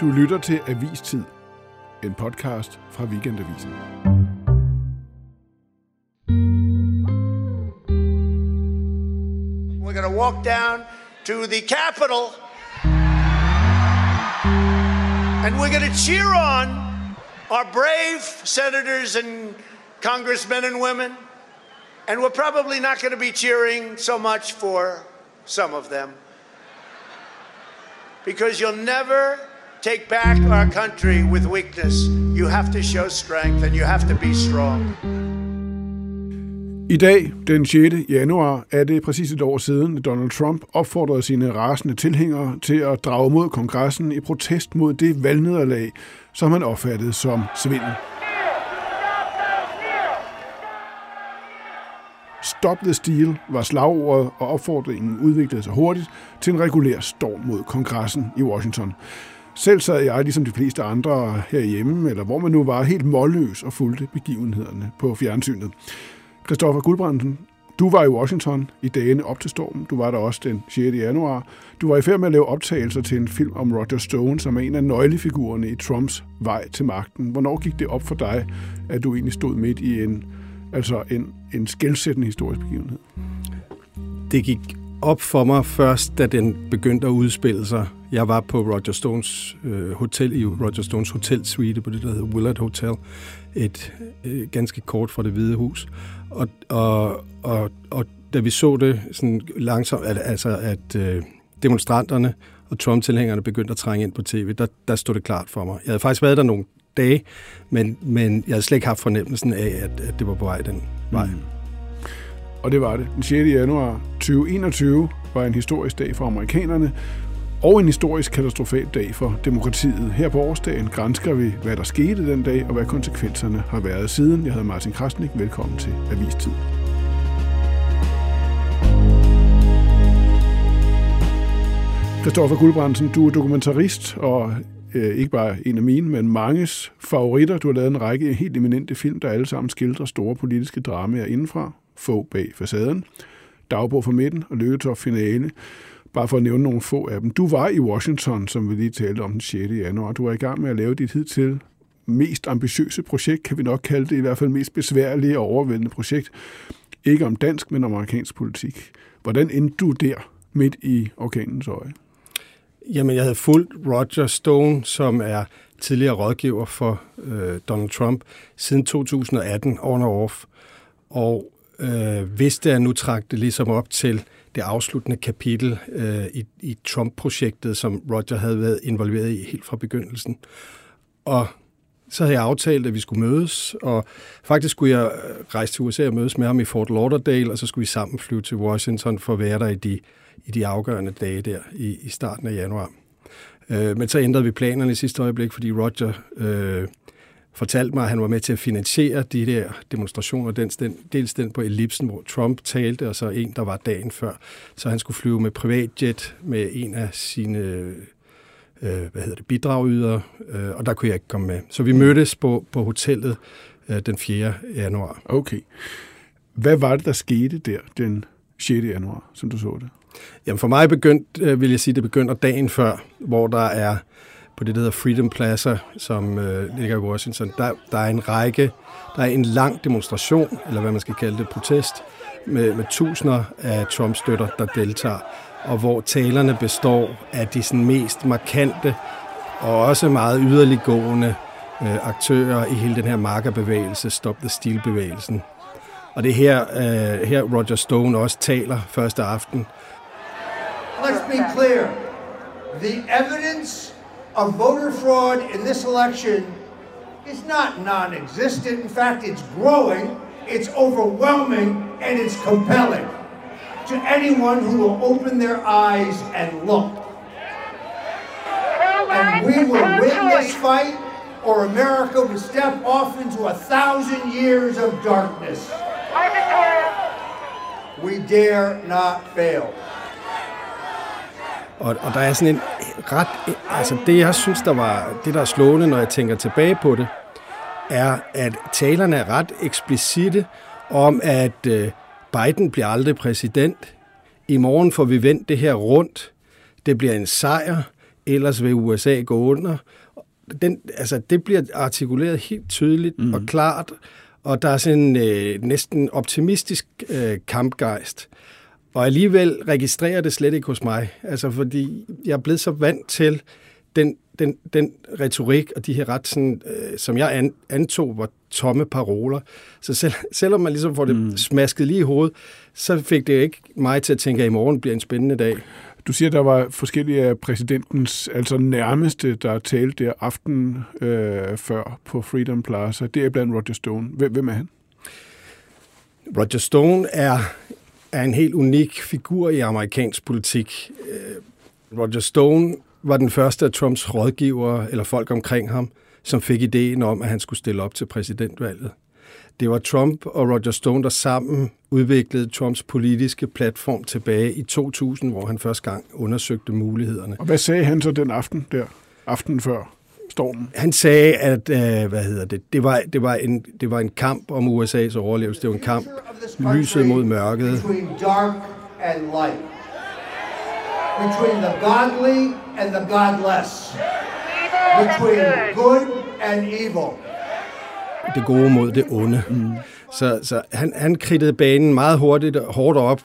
Du lytter til Avistid, en podcast fra Weekendavisen. We're going to walk down to the Capitol and we're going to cheer on our brave senators and congressmen and women. And we're probably not going to be cheering so much for some of them. Because you'll never take back our country with weakness. You have to show strength and you have to be strong. I dag, den 6. januar, er det præcis et år siden, Donald Trump opfordrede sine rasende tilhængere til at drage mod kongressen i protest mod det valgnederlag, som han opfattede som svindel. Stop the Steal var slagordet, og opfordringen udviklede sig hurtigt til en regulær storm mod kongressen i Washington. Selv sad jeg, ligesom de fleste andre herhjemme, eller hvor man nu var, helt målløs og fulgte begivenhederne på fjernsynet. Christoffer Guldbrandsen, du var i Washington i dagene op til stormen. Du var der også den 6. januar. Du var i færd med at lave optagelser til en film om Roger Stone, som er en af nøglefigurerne i Trumps vej til magten. Hvornår gik det op for dig, at du egentlig stod midt i en, altså en, en skældsættende historisk begivenhed? Det gik op for mig først, da den begyndte at udspille sig. Jeg var på Roger Stones øh, hotel, i Roger Stones hotel suite på det, der hedder Willard Hotel, et øh, ganske kort fra det hvide hus. Og, og, og, og da vi så det sådan langsomt, at, altså at øh, demonstranterne og Trump-tilhængerne begyndte at trænge ind på tv, der, der stod det klart for mig. Jeg havde faktisk været der nogle dage, men, men jeg havde slet ikke haft fornemmelsen af, at, at det var på vej den vej. Mm. Og det var det. Den 6. januar 2021 var en historisk dag for amerikanerne, og en historisk katastrofal dag for demokratiet. Her på årsdagen grænsker vi, hvad der skete den dag, og hvad konsekvenserne har været siden. Jeg hedder Martin Krasnik. Velkommen til Avistid. Christoffer Guldbrandsen, du er dokumentarist og øh, ikke bare en af mine, men manges favoritter. Du har lavet en række helt eminente film, der alle sammen skildrer store politiske dramaer indenfra. Få bag facaden, Dagbog for midten og Løvetop finale. Bare for at nævne nogle få af dem. Du var i Washington, som vi lige talte om den 6. januar. Du var i gang med at lave dit hidtil mest ambitiøse projekt, kan vi nok kalde det, i hvert fald mest besværlige og overvældende projekt. Ikke om dansk, men om amerikansk politik. Hvordan endte du der midt i orkanens øje? Jamen, jeg havde fulgt Roger Stone, som er tidligere rådgiver for øh, Donald Trump, siden 2018, on og off. Og øh, vidste, at jeg nu trak det ligesom op til det afsluttende kapitel øh, i, i Trump-projektet, som Roger havde været involveret i helt fra begyndelsen. Og så havde jeg aftalt, at vi skulle mødes, og faktisk skulle jeg øh, rejse til USA og mødes med ham i Fort Lauderdale, og så skulle vi sammen flyve til Washington for at være der i de, i de afgørende dage der i, i starten af januar. Øh, men så ændrede vi planerne i sidste øjeblik, fordi Roger øh, fortalte mig, at han var med til at finansiere de der demonstrationer, dels den, dels den på Ellipsen, hvor Trump talte, og så en, der var dagen før. Så han skulle flyve med privatjet med en af sine øh, hvad hedder det, bidragyder, øh, og der kunne jeg ikke komme med. Så vi mødtes på, på hotellet øh, den 4. januar. Okay. Hvad var det, der skete der den 6. januar, som du så det? Jamen for mig begyndte, øh, vil jeg sige, det begynder dagen før, hvor der er på det, der hedder Freedom Plaza, som øh, ligger i Washington, der, der er en række, der er en lang demonstration, eller hvad man skal kalde det, protest, med, med tusinder af Trump-støtter, der deltager, og hvor talerne består af de sådan, mest markante og også meget yderliggående øh, aktører i hele den her markerbevægelse, Stop the Steal-bevægelsen. Og det er her, øh, her Roger Stone også taler første aften. Let's be clear. The evidence of voter fraud in this election is not non-existent. In fact, it's growing, it's overwhelming, and it's compelling to anyone who will open their eyes and look. And we will win this fight, or America will step off into a thousand years of darkness. We dare not fail. Og, og der er sådan en ret... Altså det, jeg synes, der var... Det, der er slående, når jeg tænker tilbage på det, er, at talerne er ret eksplicite om, at øh, Biden bliver aldrig præsident. I morgen får vi vendt det her rundt. Det bliver en sejr. ellers vil USA gå under. Den, altså, det bliver artikuleret helt tydeligt mm. og klart, og der er sådan en øh, næsten optimistisk øh, kampgejst. Og alligevel registrerer det slet ikke hos mig, altså fordi jeg er blevet så vant til den, den, den retorik og de her ret, sådan, øh, som jeg an, antog var tomme paroler. Så selv, selvom man ligesom får det mm. smasket lige i hovedet, så fik det ikke mig til at tænke, at i morgen bliver en spændende dag. Du siger, at der var forskellige af præsidentens altså nærmeste, der talte der aften øh, før på Freedom Plaza. Det er blandt Roger Stone. Hvem, hvem er han? Roger Stone er, er en helt unik figur i amerikansk politik. Øh, Roger Stone var den første af Trumps rådgivere, eller folk omkring ham, som fik ideen om, at han skulle stille op til præsidentvalget. Det var Trump og Roger Stone, der sammen udviklede Trumps politiske platform tilbage i 2000, hvor han første gang undersøgte mulighederne. Og hvad sagde han så den aften der, aften før stormen? Han sagde, at øh, hvad hedder det, det var, det, var en, det var en kamp om USA's overlevelse. Det var en kamp lyset mod mørket. Between dark and light. Between the godly and the godless. Between good and evil. det gode mod det onde. Mm. Så, så han, han kridtede banen meget hurtigt og hårdt op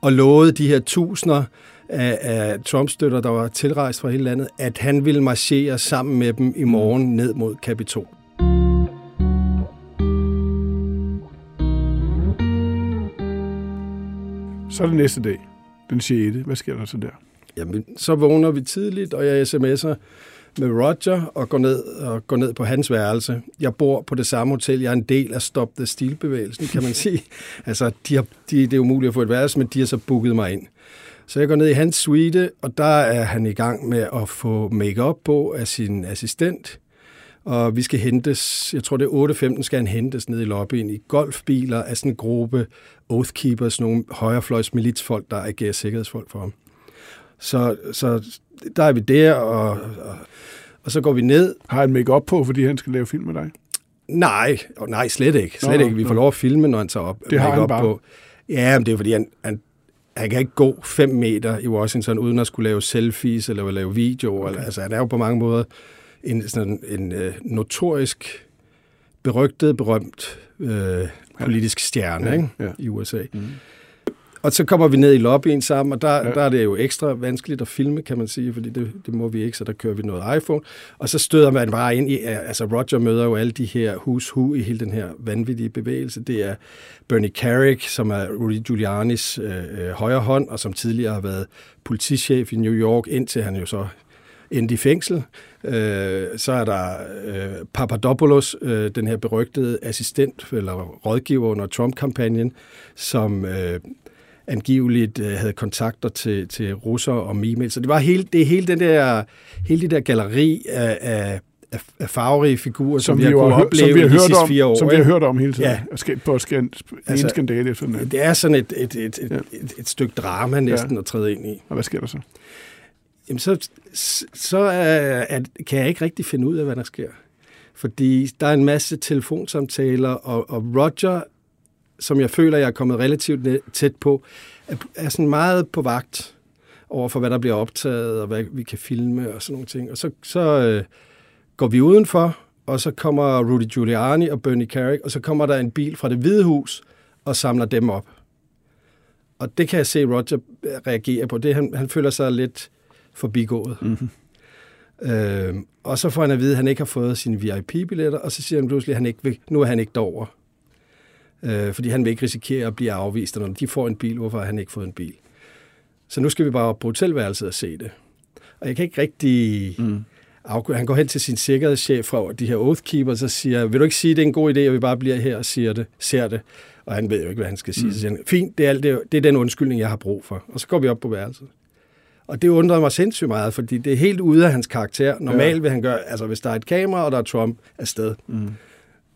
og lovede de her tusinder af, af Trump-støtter, der var tilrejst fra hele landet, at han ville marchere sammen med dem i morgen ned mod Kapitol. Så er det næste dag, den 6. Hvad sker der så der? Jamen, så vågner vi tidligt, og jeg sms'er med Roger og går ned, og går ned på hans værelse. Jeg bor på det samme hotel. Jeg er en del af Stop the Steal-bevægelsen, kan man sige. altså, de har, de, det er umuligt at få et værelse, men de har så booket mig ind. Så jeg går ned i hans suite, og der er han i gang med at få make-up på af sin assistent. Og vi skal hentes, jeg tror det er 8.15, skal han hentes ned i lobbyen i golfbiler af sådan en gruppe Oath Keepers, nogle højrefløjs militsfolk, der agerer sikkerhedsfolk for ham. Så, så der er vi der, og, og, og så går vi ned. Har han make op på, fordi han skal lave film med dig? Nej, oh, nej, slet ikke. Slet Nå, ikke. Vi får nå. lov at filme, når han tager op. Det har make-up han bare. På. Ja, men det er fordi, han, han, han kan ikke gå fem meter i Washington, uden at skulle lave selfies eller lave video. Okay. Eller, altså, han er jo på mange måder en, sådan en uh, notorisk, berygtet, berømt øh, politisk stjerne Ja, ikke? ja. i USA. Mm. Og så kommer vi ned i lobbyen sammen, og der, Ja. der er det jo ekstra vanskeligt at filme, kan man sige, fordi det, det må vi ikke, så der kører vi noget iPhone. Og så støder man bare ind i, altså Roger møder jo alle de her who's who i hele den her vanvittige bevægelse. Det er Bernie Carrick, som er Rudy Giulianis øh, øh, højre hånd, og som tidligere har været politichef i New York, indtil han jo så endte i fængsel. Øh, så er der øh, Papadopoulos, øh, den her berygtede assistent eller rådgiver under Trump-kampagnen, som øh, angiveligt øh, havde kontakter til, til russer og mimail. Så det var hele, det hele, den der, hele det der galleri af, af, af, farverige figurer, som, som vi har kunnet opleve som vi har i de hørt sidste om, fire år. Som vi har hørt om hele tiden. Ja. På skan, altså, en skandale efter den. Det er sådan et, et, et, et, Ja. et, et stykke drama næsten ja. at træde ind i. Og hvad sker der så? Jamen, så, så er, er, kan jeg ikke rigtig finde ud af, hvad der sker. Fordi der er en masse telefonsamtaler, og, og Roger, som jeg føler, jeg er kommet relativt tæt på, er, sådan meget på vagt over for, hvad der bliver optaget, og hvad vi kan filme og sådan nogle ting. Og så, så øh, går vi udenfor, og så kommer Rudy Giuliani og Bernie Carrick, og så kommer der en bil fra det hvide hus og samler dem op. Og det kan jeg se, Roger reagerer på. Det, han, han føler sig lidt forbigået. Mm-hmm. Øh, og så får han at vide, at han ikke har fået sine VIP-billetter, og så siger han pludselig, at han ikke vil, nu er han ikke derover. Øh, fordi han vil ikke risikere at blive afvist, og når de får en bil, hvorfor har han ikke fået en bil? Så nu skal vi bare på hotelværelset og se det. Og jeg kan ikke rigtig mm. afgøre. Han går hen til sin sikkerhedschef fra de her Oath Keepers og siger, vil du ikke sige, at det er en god idé, at vi bare bliver her og siger det, ser det? Og han ved jo ikke, hvad han skal sige. Mm. Så siger han, fint, det er, alt det, det er den undskyldning, jeg har brug for. Og så går vi op på værelset. Og det undrede mig sindssygt meget, fordi det er helt ude af hans karakter. Normalt vil han gøre, altså hvis der er et kamera, og der er Trump afsted. Mm.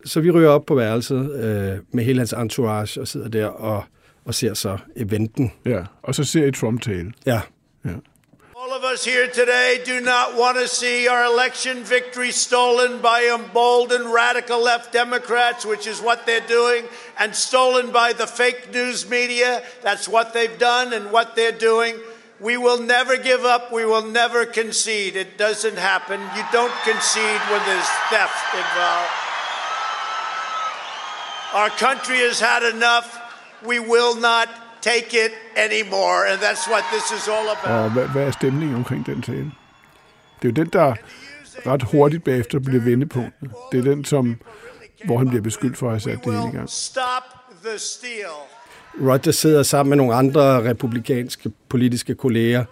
Så vi ryger op på værelset øh, med hele hans entourage og sidder der og, og ser så eventen. Ja. Og så ser I Trump tale. Ja, Ja. All of us here today do not want to see our election victory stolen by emboldened radical left Democrats, which is what they're doing, and stolen by the fake news media. That's what they've done and what they're doing. We will never give up. We will never concede. It doesn't happen. You don't concede when there's theft involved. Our country has had enough. We will not take it anymore. And that's what this is all about. Og hvad, hvad er stemningen omkring den tale? Det er jo den, der ret hurtigt bagefter bliver vendepunktet. Det er den, som, hvor han bliver beskyldt for at have sat det hele i gang. Stop the steal. Roger sidder sammen med nogle andre republikanske politiske kolleger,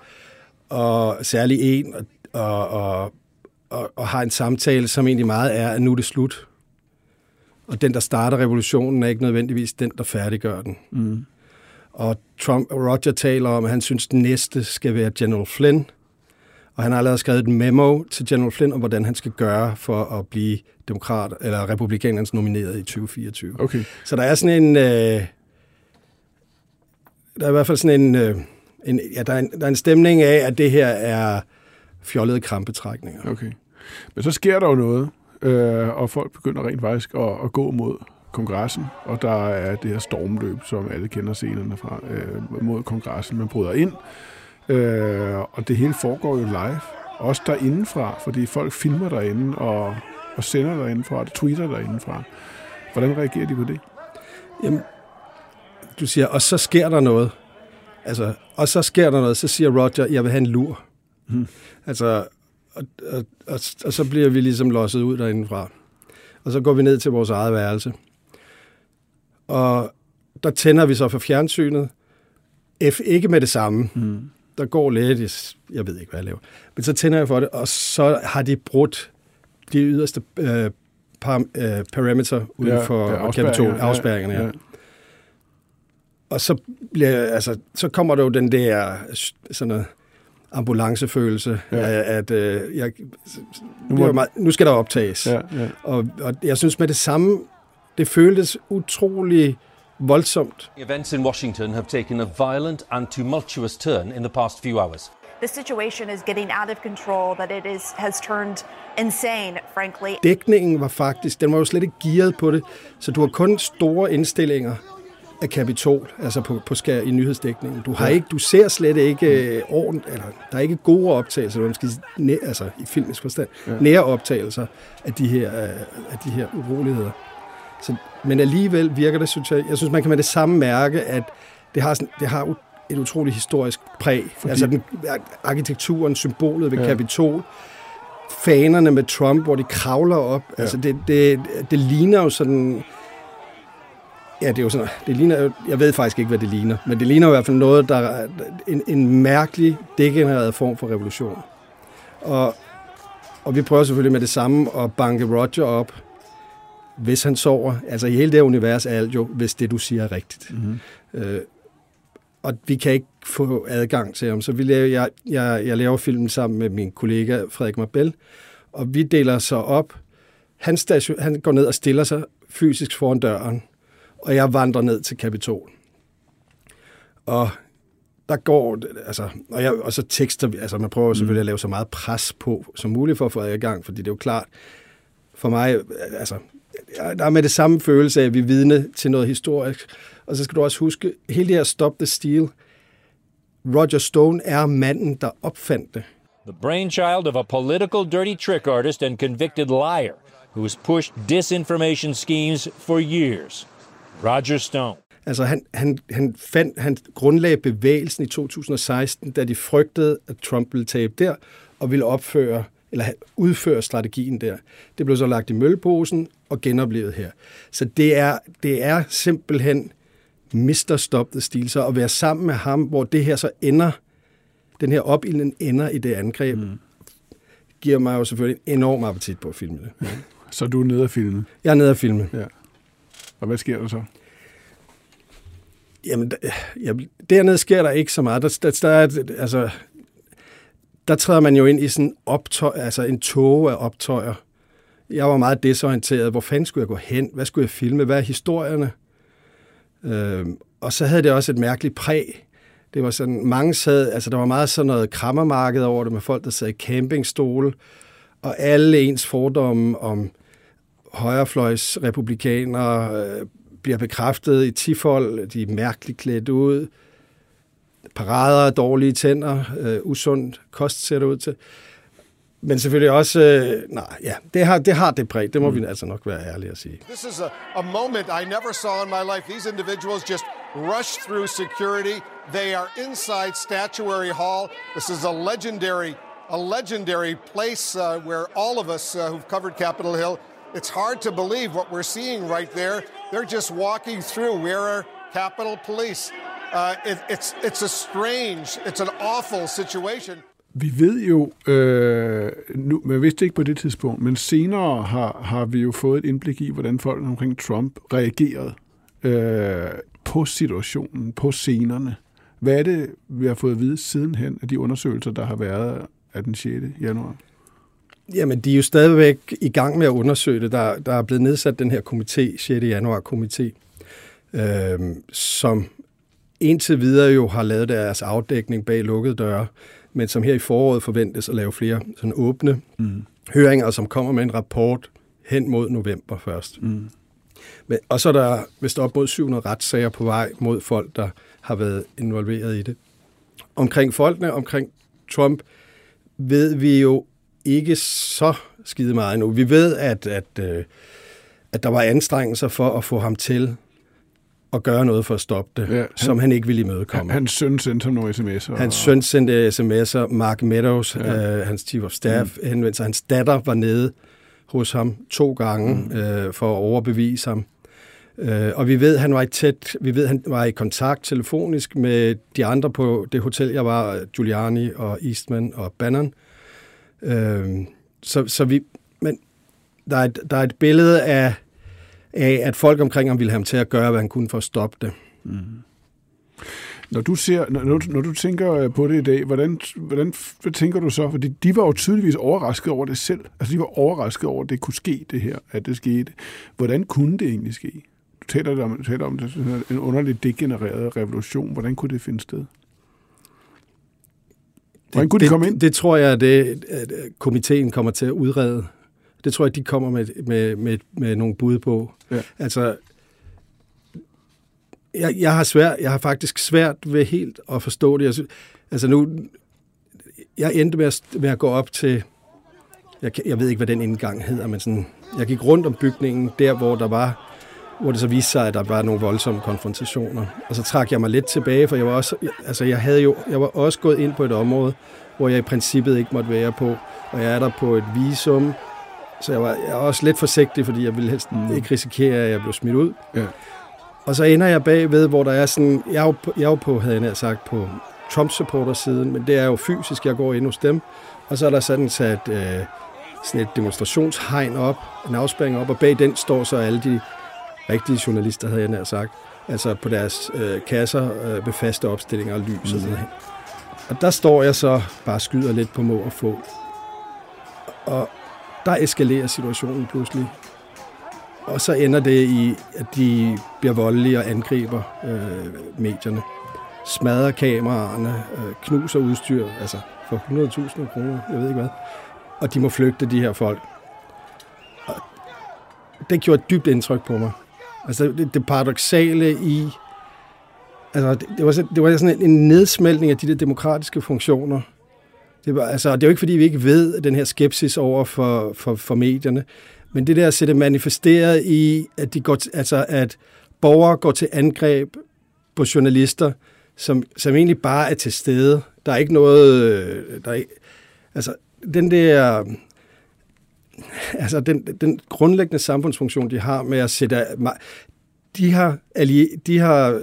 og særlig en, og, og, og, og har en samtale, som egentlig meget er, at nu er det slut. Og den, der starter revolutionen, er ikke nødvendigvis den, der færdiggør den. Mm. Og Trump, Roger taler om, at han synes, at den næste skal være General Flynn, og han har allerede skrevet et memo til General Flynn om, hvordan han skal gøre for at blive demokrat eller republikanernes nomineret i 2024. Okay. Så der er sådan en... Øh, der er i hvert fald sådan en... Øh, en ja, der er en, der er en stemning af, at det her er fjollede krampetrækninger. Okay. Men så sker der jo noget, øh, og folk begynder rent faktisk at, at gå mod kongressen, og der er det her stormløb, som alle kender scenerne fra, øh, mod kongressen. Man bryder ind, øh, og det hele foregår jo live. Også derindefra, fordi folk filmer derinde og, og sender derindefra, og tweeter derindefra. Hvordan reagerer de på det? Jamen, du siger, og så sker der noget. Altså, og så sker der noget, så siger Roger, jeg vil have en lur. Hmm. Altså, og, og, og, og så bliver vi ligesom losset ud derindefra. Og så går vi ned til vores eget værelse. Og der tænder vi så for fjernsynet. F ikke med det samme. Hmm. Der går lidt, jeg ved ikke, hvad jeg laver. Men så tænder jeg for det, og så har de brudt de yderste øh, par, øh, parameter uden Ja, for ja, ja, afspærringerne. Ja, ja. ja. Og så, bliver, altså, så kommer der jo den der sådan noget ambulancefølelse, Ja. at, øh, jeg, Nu nu, må- meget, nu skal der optages. Ja, ja. Og, og jeg synes med det samme, det føltes utrolig voldsomt. Events in Washington have taken a violent and tumultuous turn in the past few hours. The situation is getting out of control, that it is has turned insane, frankly. Dækningen var faktisk, den var jo slet ikke gearet på det, så du har kun store indstillinger af Kapitol, altså på, på skær i nyhedsdækningen. Du, har ikke, du ser slet ikke øh, orden, eller der er ikke gode optagelser, man skal næ, altså i filmisk forstand, ja. nære optagelser af de her, øh, af de her uroligheder. Så, men alligevel virker det, synes jeg, jeg synes, man kan med det samme mærke, at det har, sådan, det har et utroligt historisk præg. Fordi... Altså den, arkitekturen, symbolet ved ja. Kapitol, fanerne med Trump, hvor de kravler op. Ja. Altså det, det, det ligner jo sådan... Ja, det er jo sådan, det ligner, jeg ved faktisk ikke, hvad det ligner, men det ligner i hvert fald noget, der er en, en mærkelig, degenereret form for revolution. Og, og vi prøver selvfølgelig med det samme at banke Roger op, hvis han sover. Altså i hele det univers er alt jo, hvis det du siger er rigtigt. Mm-hmm. Øh, og vi kan ikke få adgang til ham, så vi laver, jeg, jeg, jeg laver filmen sammen med min kollega Frederik Marbel, og vi deler så op. Han, station, han går ned og stiller sig fysisk foran døren, og jeg vandrer ned til Kapitol. Og der går, altså, og, jeg, og så tekster vi, altså man prøver selvfølgelig at lave så meget pres på som muligt for at få adgang, fordi det er jo klart, for mig, altså, der er med det samme følelse af, at vi er vidne til noget historisk. Og så skal du også huske, hele det her Stop the Steal, Roger Stone er manden, der opfandt det. the brainchild of a political dirty trick artist and convicted liar who has pushed disinformation schemes for years. Roger Stone. Altså han, han, han, fandt, han grundlagde bevægelsen i 2016, da de frygtede, at Trump ville tabe der, og ville opføre eller udføre strategien der. Det blev så lagt i mølleposen og genoplevet her. Så det er, det er simpelthen Mr. Stop the Steal, så at være sammen med ham, hvor det her så ender, den her opilden ender i det angreb, mm. giver mig jo selvfølgelig en enorm appetit på at filme det. Så du er nede af filmen. Jeg er nede at filme. Ja. Og hvad sker der så? Jamen, der- jamen, dernede sker der ikke så meget. Der, der, der, er, altså, der træder man jo ind i sådan optøj, altså en tåge af optøjer. Jeg var meget desorienteret. Hvor fanden skulle jeg gå hen? Hvad skulle jeg filme? Hvad er historierne? Øhm, og så havde det også et mærkeligt præg. Det var sådan, mange sad, altså der var meget sådan noget krammermarked over det med folk, der sad i campingstole, og alle ens fordomme om højrefløjs republikanere øh, bliver bekræftet i tifold, de er mærkeligt klædt ud, parader, dårlige tænder, øh, usund kost ser det ud til. Men selvfølgelig også, øh, nej, ja, det har det, har det præg. Det må mm. vi altså nok være ærlige at sige. This is a, a moment I never saw in my life. These individuals just rush through security. They are inside Statuary Hall. This is a legendary, a legendary place uh, where all of us uh, who've covered Capitol Hill, it's hard to believe what we're seeing right there. They're just walking through. Where are Capitol Police? Uh, it, it's, it's a strange, it's an awful situation. Vi ved jo, øh, nu, man vidste ikke på det tidspunkt, men senere har, har vi jo fået et indblik i, hvordan folk omkring Trump reagerede øh, på situationen, på scenerne. Hvad er det, vi har fået at vide sidenhen af de undersøgelser, der har været af den 6. januar? Jamen, de er jo stadigvæk i gang med at undersøge det. Der, der er blevet nedsat den her komité, 6. januar komité, øh, som indtil videre jo har lavet deres afdækning bag lukkede døre, men som her i foråret forventes at lave flere sådan åbne mm. høringer, som kommer med en rapport hen mod november først. Mm. Men, og så er der vist op mod 700 retssager på vej mod folk, der har været involveret i det. Omkring folkene, omkring Trump, ved vi jo ikke så skide meget endnu. Vi ved, at, at, øh, at der var anstrengelser for at få ham til at gøre noget for at stoppe det, ja, han, som han ikke ville imødekomme. Hans søn sendte ham nogle sms'er. Hans søn sendte sms'er. Mark Meadows, ja. øh, hans chief of staff, mm. henvendte sig. Hans datter var nede hos ham to gange mm. øh, for at overbevise ham. Øh, og vi ved, han var i tæt, vi ved, han var i kontakt telefonisk med de andre på det hotel, jeg var, Giuliani og Eastman og Bannon. Øh, Øhm, så, så vi, men der er, et, der er et billede af, af, at folk omkring ham ville have ham til at gøre, hvad han kunne for at stoppe det. Mm. Når du, ser, når, når du tænker øh, på det i dag, hvordan, hvordan hvad tænker du så? Fordi de var jo tydeligvis overrasket over det selv. Altså de var overrasket over, at det kunne ske det her, at det skete. Hvordan kunne det egentlig ske? Du taler om, du taler om det, en underligt degenereret revolution. Hvordan kunne det finde sted? Hvordan kunne det, de komme ind? Det, det tror jeg, det, at komiteen kommer til at udrede. Det tror jeg, de kommer med, med, med, med nogle bud på. Ja. Altså, jeg, jeg, har svært, jeg har faktisk svært ved helt at forstå det. Jeg, altså nu, jeg endte med at, med at gå op til, jeg, jeg ved ikke, hvad den indgang hedder, men sådan, jeg gik rundt om bygningen, der hvor der var, hvor det så viste sig, at der var nogle voldsomme konfrontationer. Og så trak jeg mig lidt tilbage, for jeg var også, altså jeg havde jo, jeg var også gået ind på et område, hvor jeg i princippet ikke måtte være på, og jeg er der på et visum, så jeg var, jeg var også lidt forsigtig, fordi jeg ville helst mm. ikke risikere, at jeg blev smidt ud. Ja. Og så ender jeg bagved, hvor der er sådan, jeg er jo på, jeg er jo på havde jeg sagt, på Trump-supporter-siden, men det er jo fysisk, jeg går ind hos dem. Og så er der sådan sat øh, sådan et demonstrationshegn op, en afspæring op, og bag den står så alle de rigtige journalister, havde jeg nær sagt, altså på deres øh, kasser øh, med faste opstillinger og lys mm. og sådan. Og der står jeg så bare skyder lidt på må og få. Og der eskalerer situationen pludselig. Og så ender det i, at de bliver voldelige og angriber øh, medierne. Smadrer kameraerne, øh, knuser udstyr, altså for 100.000 kroner, jeg ved ikke hvad. Og de må flygte, de her folk. Og det gjorde et dybt indtryk på mig. Altså det, det paradoxale i... Altså, det, det, var, det var sådan en nedsmeltning af de der demokratiske funktioner. Det, var, altså, det er jo ikke, fordi vi ikke ved den her skepsis over for, for, for medierne, men det der sætter manifesteret i, at, de går til, altså, at borgere går til angreb på journalister, som, som egentlig bare er til stede. Der er ikke noget... Øh, der er, altså, den der... Altså, den, den grundlæggende samfundsfunktion, de har med at sætte... De har, de har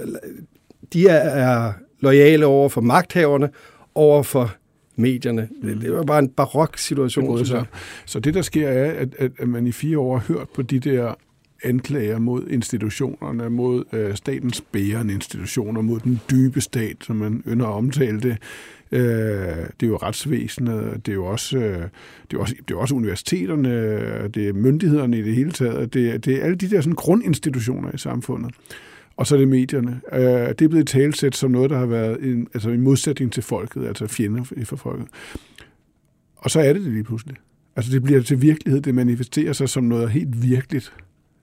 de er, er lojale over for magthaverne, over for medierne. Det, det var bare en barok situation. Det så. så det, der sker, er, at, at, at man i fire år har hørt på de der anklager mod institutionerne, mod øh, statens bærende institutioner, mod den dybe stat, som man ynder at omtale det. Øh, det er jo retsvæsenet, det er jo også, øh, det er også, det er også universiteterne, det er myndighederne i det hele taget, det er, det er alle de der sådan, grundinstitutioner i samfundet. Og så er det medierne. Øh, det er blevet talsæt som noget, der har været en, altså en modsætning til folket, altså fjender for folket. Og så er det det lige pludselig. Altså det bliver til virkelighed, det manifesterer sig som noget helt virkeligt.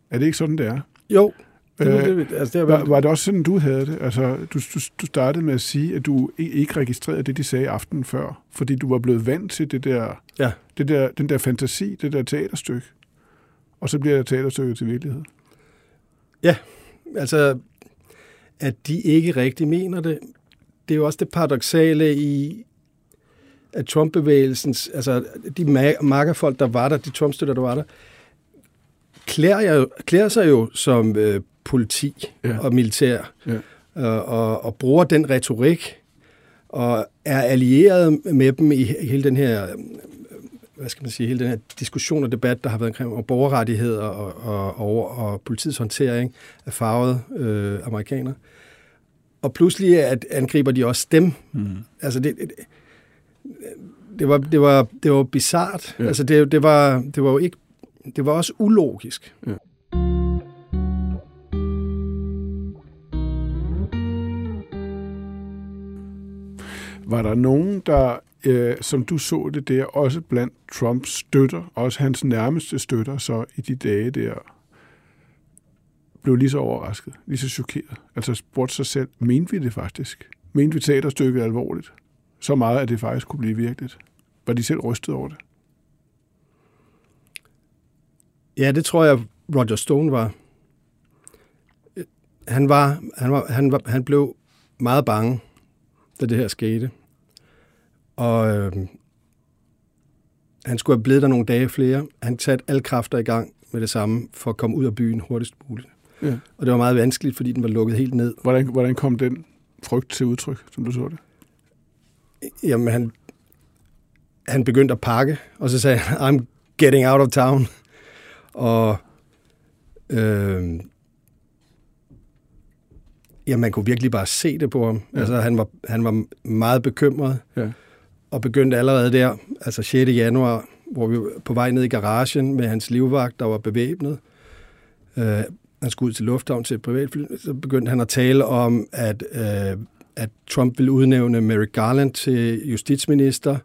Er det ikke sådan, det er? Jo, det, var Øh, det, altså, det Var, var, var det også sådan, du havde det? Altså, du, du, du startede med at sige, at du ikke registrerede det, de sagde aftenen før, fordi du var blevet vant til det der, Ja. det der, den der fantasi, det der teaterstykke. Og så bliver det teaterstykket til virkelighed. Ja, altså, at de ikke rigtig mener det. Det er jo også det paradoxale i, at Trump-bevægelsens, altså de ma- makkerfolk, der var der, de Trump-støtter, der var der, klæder, jo, klæder sig jo som øh, politi Ja. og militær, Ja. og, og, og bruger den retorik, og er allieret med dem i he- hele den her, øh, hvad skal man sige, hele den her diskussion og debat, der har været omkring om borgerrettigheder og, og, og, og politiets håndtering af farvede øh, amerikanere. Og pludselig at angriber de også dem. Mm. Altså det, det, det var det var det var bizart. Ja. Altså det, det var det var jo ikke det var også ulogisk. Ja. Var der nogen, der, øh, som du så det der, også blandt Trumps støtter, også hans nærmeste støtter, så i de dage der, blev lige så overrasket, lige så chokeret? Altså spurgte sig selv, mente vi det faktisk? Mente vi teaterstykket alvorligt? Så meget, at det faktisk kunne blive virkeligt? Var de selv rystet over det? Ja, det tror jeg Roger Stone var. Øh, han var han var han var han blev meget bange, da det her skete. Og øh, han skulle have blevet der nogle dage flere. Han satte alle kræfter i gang med det samme for at komme ud af byen hurtigst muligt. Ja. Og det var meget vanskeligt, fordi den var lukket helt ned. Hvordan, hvordan kom den frygt til udtryk, som du så det? Jamen, han, han begyndte at pakke, og så sagde han, I'm getting out of town. Og øh, ja, man kunne virkelig bare se det på ham. Ja. Altså, han var, han var meget bekymret, Ja. og begyndte allerede der, altså 6. januar, hvor vi var på vej ned i garagen med hans livvagt, der var bevæbnet. Øh, han skulle ud til lufthavn til et privatfly, så begyndte han at tale om, at, øh, at Trump ville udnævne Merrick Garland til justitsminister,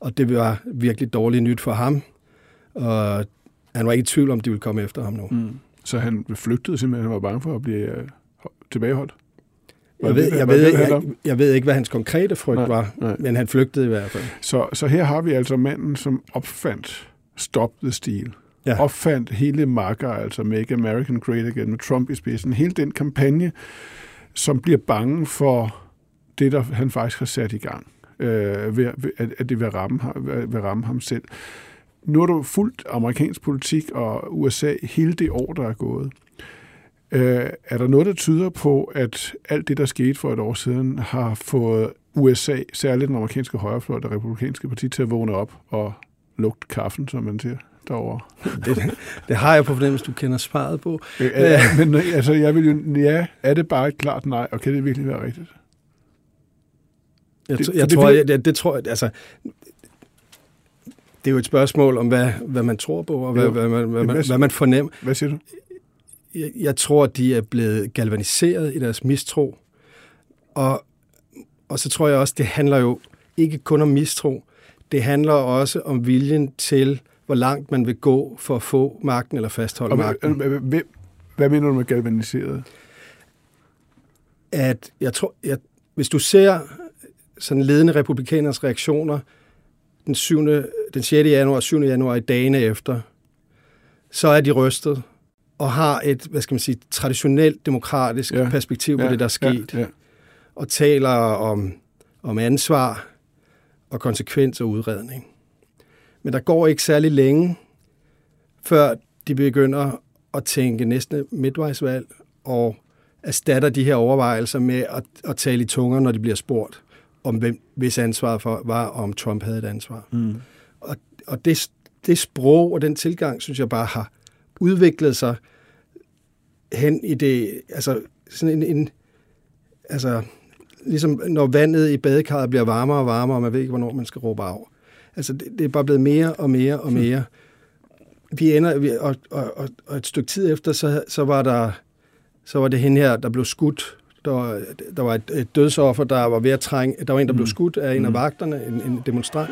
og det var virkelig dårligt nyt for ham. Og han var ikke i tvivl om, de ville komme efter ham nu. Mm. Så han flygtede simpelthen, han var bange for at blive øh, tilbageholdt? Var Jeg ved, det, jeg, ved, jeg, jeg ved ikke, hvad hans konkrete frygt Nej, var, nej. men han flygtede i hvert fald. Så, så her har vi altså manden, som opfandt Stop the Steal. Ja. Opfandt hele marker, altså Make American Great Again med Trump i spidsen. Hele den kampagne, som bliver bange for det, der han faktisk har sat i gang. Øh, ved, at, at det vil ramme, vil ramme ham selv. Nu har du fulgt amerikansk politik og USA hele det år, der er gået. Øh, er der noget, der tyder på, at alt det, der skete for et år siden, har fået USA, særligt den amerikanske højrefløj, det republikanske parti, til at vågne op og lugte kaffen, som man siger derovre? Det, det har jeg på fornemmelse, du kender svaret på. Øh, er, men altså, jeg vil jo, ja, er det bare et klart nej, og kan det virkelig være rigtigt? Jeg, Det- jeg det tror, jeg, det, det tror jeg, altså, det er jo et spørgsmål om, hvad, hvad man tror på, og hvad, Jo. hvad, man, hvad, man, hvad man fornemmer. Hvad siger du? Jeg, tror, de er blevet galvaniseret i deres mistro, og, og så tror jeg også, det handler jo ikke kun om mistro, det handler også om viljen til, hvor langt man vil gå for at få magten eller fastholde Og, magten. hvad, hvad, hvad mener du med galvaniseret? at jeg tror, jeg, hvis du ser sådan ledende republikaners reaktioner den, 7., den 6. januar og 7. januar i dagene efter, så er de rystet og har et, hvad skal man sige, traditionelt demokratisk Ja. perspektiv på ja, det, der er sket, Ja, ja. og taler om, om ansvar og konsekvens og udredning. Men der går ikke særlig længe, før de begynder at tænke næste midtvejsvalg og erstatter de her overvejelser med at, at tale i tunger, når de bliver spurgt om, hvem, hvis ansvaret for, var, om Trump havde et ansvar. Mm. Og, og det, det sprog og den tilgang, synes jeg bare har udviklet sig hen i det, altså sådan en, en altså ligesom når vandet i badekarret bliver varmere og varmere, og man ved ikke, hvornår man skal råbe af. Altså det, det er bare blevet mere og mere og mere. Vi ender, vi, og, og, og, og et stykke tid efter, så, så var der så var det hende her, der blev skudt. Der var, der var et, et dødsoffer, der var ved at trænge. Der var en, der blev skudt af en af vagterne, en, en demonstrant.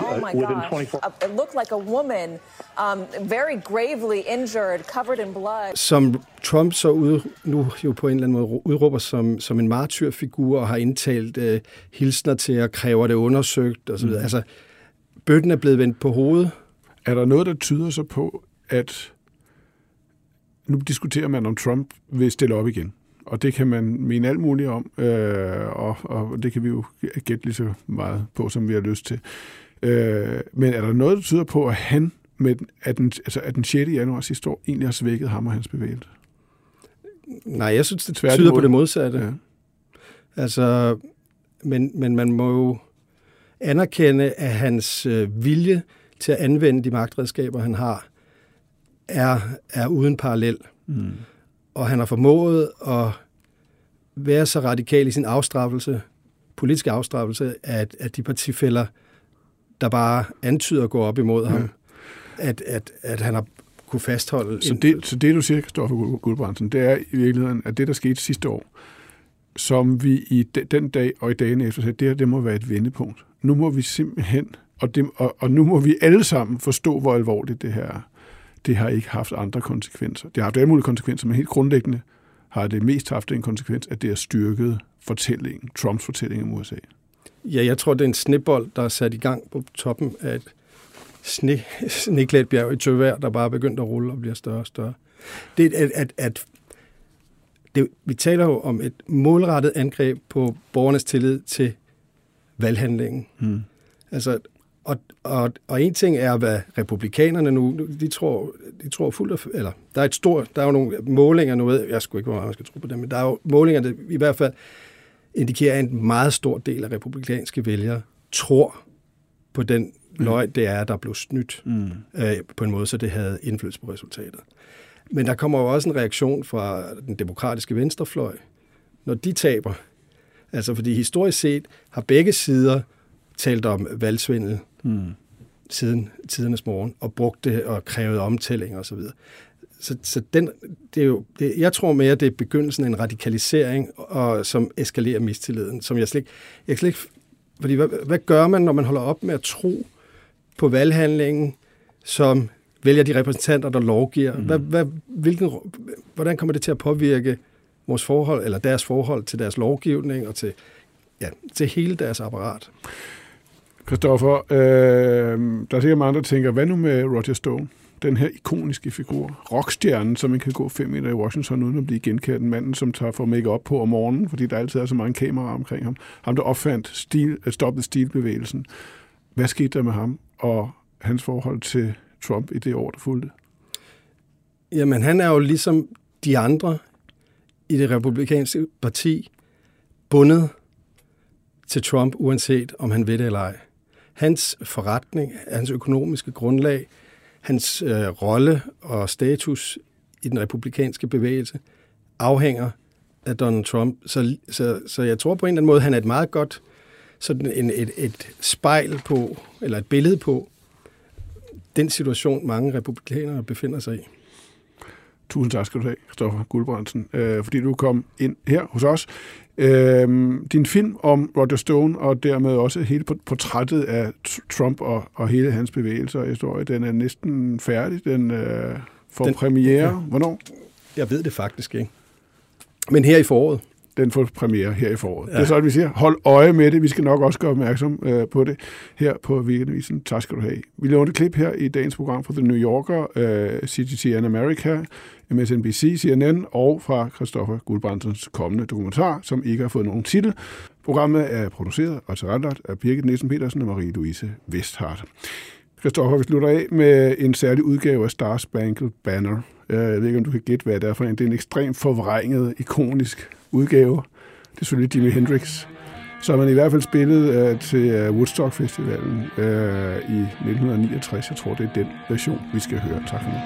Oh my within gosh. 24 uh, It looked like a woman, um, very gravely injured, covered in blood. Som Trump så ud, nu jo på en eller anden måde udråber som, som en martyrfigur og har indtalt øh, hilsner til og kræver det undersøgt osv. Mm. Altså, bøtten er blevet vendt på hovedet. Er der noget, der tyder sig på, at nu diskuterer man, om Trump vil stille op igen? Og det kan man mene alt muligt om, øh, og, og det kan vi jo gætte lige så meget på, som vi har lyst til. Øh, men er der noget, der tyder på, at han med, at, den, altså, at den 6. januar sidste år egentlig har svækket ham og hans bevægelse? Nej, jeg synes, det tyder på det modsatte. Ja. Altså, men, men man må jo anerkende, at hans øh, vilje til at anvende de magtredskaber, han har, er, er uden parallel. Mm og han har formået at være så radikal i sin afstraffelse, politisk afstraffelse, at, at de partifælder, der bare antyder at gå op imod ja. ham, at, at, at han har kunne fastholde... Så det, så det du siger, Kristoffer Guldbrandsen, det er i virkeligheden, at det, der skete sidste år, som vi i den dag og i dagene efter sagde, det her, det må være et vendepunkt. Nu må vi simpelthen, og, det, og, og nu må vi alle sammen forstå, hvor alvorligt det her er det har ikke haft andre konsekvenser. Det har haft alle mulige konsekvenser, men helt grundlæggende har det mest haft en konsekvens, at det har styrket fortællingen, Trumps fortælling om USA. Ja, jeg tror, det er en snebold, der er sat i gang på toppen af et sne, sneklædt bjerg i tøvær, der bare er begyndt at rulle og bliver større og større. Det, at, at, at det, vi taler jo om et målrettet angreb på borgernes tillid til valghandlingen. Hmm. Altså, og, og, og en ting er, hvad republikanerne nu, de tror, de tror fuldt af, eller der er et stort, der er jo nogle målinger nu, jeg skulle ikke, hvor man skal tro på det, men der er jo målinger, der i hvert fald indikerer, at en meget stor del af republikanske vælgere tror på den mm. løg, det er, der blev snydt mm. øh, på en måde, så det havde indflydelse på resultatet. Men der kommer jo også en reaktion fra den demokratiske venstrefløj, når de taber. Altså fordi historisk set har begge sider talt om valgsvindel mm. siden tidernes morgen, og brugt det og krævet omtælling osv. Så, så, den, det er jo, det, jeg tror mere, det er begyndelsen af en radikalisering, og, som eskalerer mistilliden, som jeg slet ikke, jeg slet ikke fordi hvad, hvad gør man, når man holder op med at tro på valghandlingen, som vælger de repræsentanter, der lovgiver? Mm. Hvad, hvad, hvilken, hvordan kommer det til at påvirke vores forhold, eller deres forhold til deres lovgivning og til, ja, til hele deres apparat? Christoffer, øh, der er sikkert mange, der tænker, hvad nu med Roger Stone? Den her ikoniske figur, rockstjernen, som man kan gå fem meter i Washington uden at blive genkendt. Manden, som tager for make op på om morgenen, fordi der altid er så mange kameraer omkring ham. Ham, der opfandt stil, øh, stoppet stilbevægelsen. Hvad skete der med ham og hans forhold til Trump i det år, der fulgte? Jamen, han er jo ligesom de andre i det republikanske parti bundet til Trump, uanset om han ved det eller ej hans forretning, hans økonomiske grundlag, hans øh, rolle og status i den republikanske bevægelse afhænger af Donald Trump. Så, så, så jeg tror på en eller anden måde, han er et meget godt sådan en, et, et spejl på, eller et billede på, den situation, mange republikanere befinder sig i. Tusind tak skal du have, Christoffer Guldbrandsen, øh, fordi du kom ind her hos os. Øh, din film om Roger Stone, og dermed også hele portrættet af Trump og, og hele hans bevægelser og historie, den er næsten færdig. Den øh, får den, premiere. Hvornår? Jeg ved det faktisk ikke. Men her i foråret den får premiere her i foråret. Ja. Det er sådan, vi siger, hold øje med det. Vi skal nok også gøre opmærksom øh, på det her på Weekendavisen. Tak skal du have. Vi laver et klip her i dagens program fra The New Yorker, øh, CGTN America, MSNBC, CNN og fra Christoffer Guldbrandsens kommende dokumentar, som ikke har fået nogen titel. Programmet er produceret og tilrettelagt af Birgit Nielsen Petersen og Marie-Louise Vesthardt. Christoffer, vi slutter af med en særlig udgave af Star Spangled Banner. Øh, jeg ved ikke, om du kan gætte, hvad det er for en. Det er en ekstremt forvrænget, ikonisk udgave. Det er selvfølgelig Jimi Hendrix. Så man i hvert fald spillet uh, til øh, Woodstock Festivalen uh, i 1969. Jeg tror, det er den version, vi skal høre. Tak for nu.